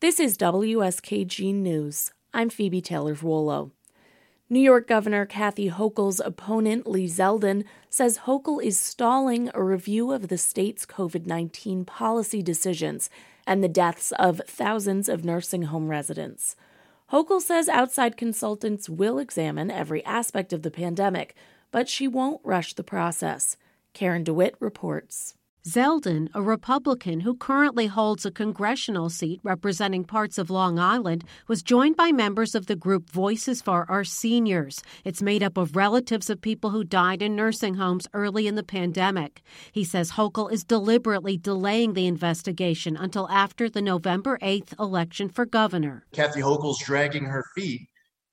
This is WSKG News. I'm Phoebe Taylor Vuolo. New York Governor Kathy Hochul's opponent, Lee Zeldin, says Hochul is stalling a review of the state's COVID 19 policy decisions and the deaths of thousands of nursing home residents. Hochul says outside consultants will examine every aspect of the pandemic, but she won't rush the process. Karen DeWitt reports. Zeldin, a Republican who currently holds a congressional seat representing parts of Long Island, was joined by members of the group Voices for Our Seniors. It's made up of relatives of people who died in nursing homes early in the pandemic. He says Hochul is deliberately delaying the investigation until after the November 8th election for governor. Kathy Hochul's dragging her feet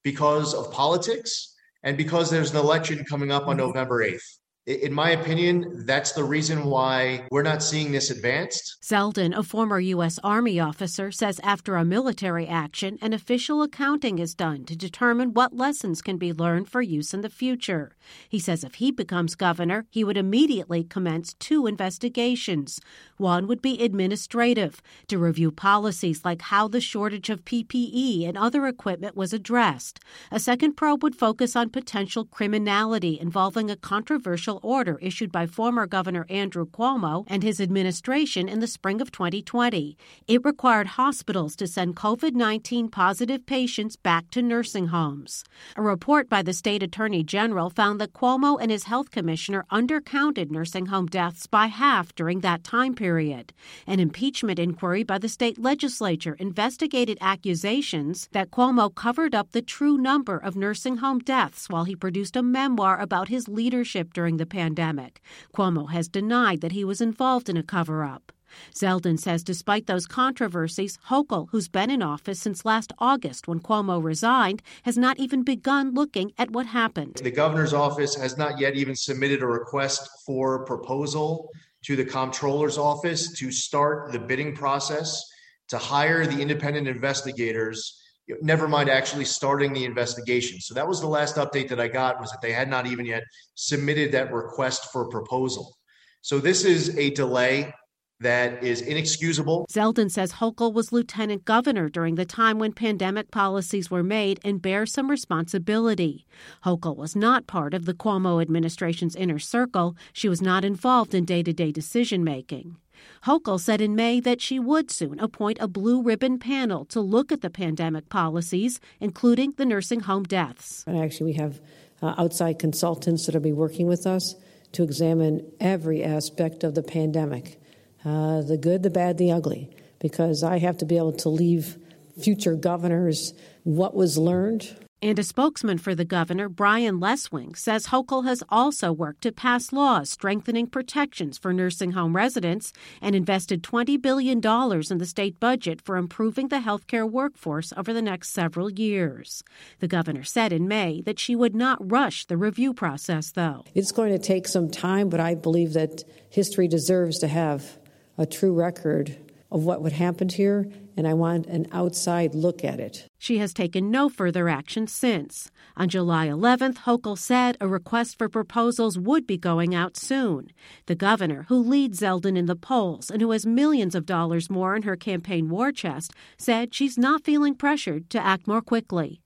because of politics and because there's an election coming up on November 8th in my opinion, that's the reason why we're not seeing this advanced. Zeldin, a former U.S. Army officer, says after a military action, an official accounting is done to determine what lessons can be learned for use in the future. He says if he becomes governor, he would immediately commence two investigations. One would be administrative, to review policies like how the shortage of PPE and other equipment was addressed. A second probe would focus on potential criminality involving a controversial order issued by former Governor Andrew Cuomo and his administration in the spring of 2020. It required hospitals to send COVID 19 positive patients back to nursing homes. A report by the state attorney general found that Cuomo and his health commissioner undercounted nursing home deaths by half during that time period. An impeachment inquiry by the state legislature investigated accusations that Cuomo covered up the true number of nursing home deaths while he produced a memoir about his leadership during the pandemic. Cuomo has denied that he was involved in a cover up. Zeldin says despite those controversies, Hochul, who's been in office since last August when Cuomo resigned, has not even begun looking at what happened. The governor's office has not yet even submitted a request for proposal to the comptroller's office to start the bidding process to hire the independent investigators never mind actually starting the investigation. So that was the last update that I got was that they had not even yet submitted that request for proposal. So this is a delay that is inexcusable. Zeldin says Hochul was lieutenant governor during the time when pandemic policies were made and bears some responsibility. Hochul was not part of the Cuomo administration's inner circle. She was not involved in day to day decision making. Hochul said in May that she would soon appoint a blue ribbon panel to look at the pandemic policies, including the nursing home deaths. And actually, we have uh, outside consultants that will be working with us to examine every aspect of the pandemic uh, the good, the bad, the ugly, because I have to be able to leave future governors what was learned and a spokesman for the governor, Brian Leswing, says Hochul has also worked to pass laws strengthening protections for nursing home residents and invested $20 billion in the state budget for improving the healthcare workforce over the next several years. The governor said in May that she would not rush the review process, though. It's going to take some time, but I believe that history deserves to have a true record of what would happen here, and I want an outside look at it. She has taken no further action since. On July 11th, Hochul said a request for proposals would be going out soon. The governor, who leads Zeldin in the polls and who has millions of dollars more in her campaign war chest, said she's not feeling pressured to act more quickly.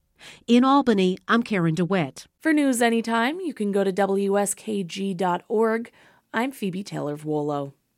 In Albany, I'm Karen DeWitt. For news anytime, you can go to WSKG.org. I'm Phoebe Taylor of Vuolo.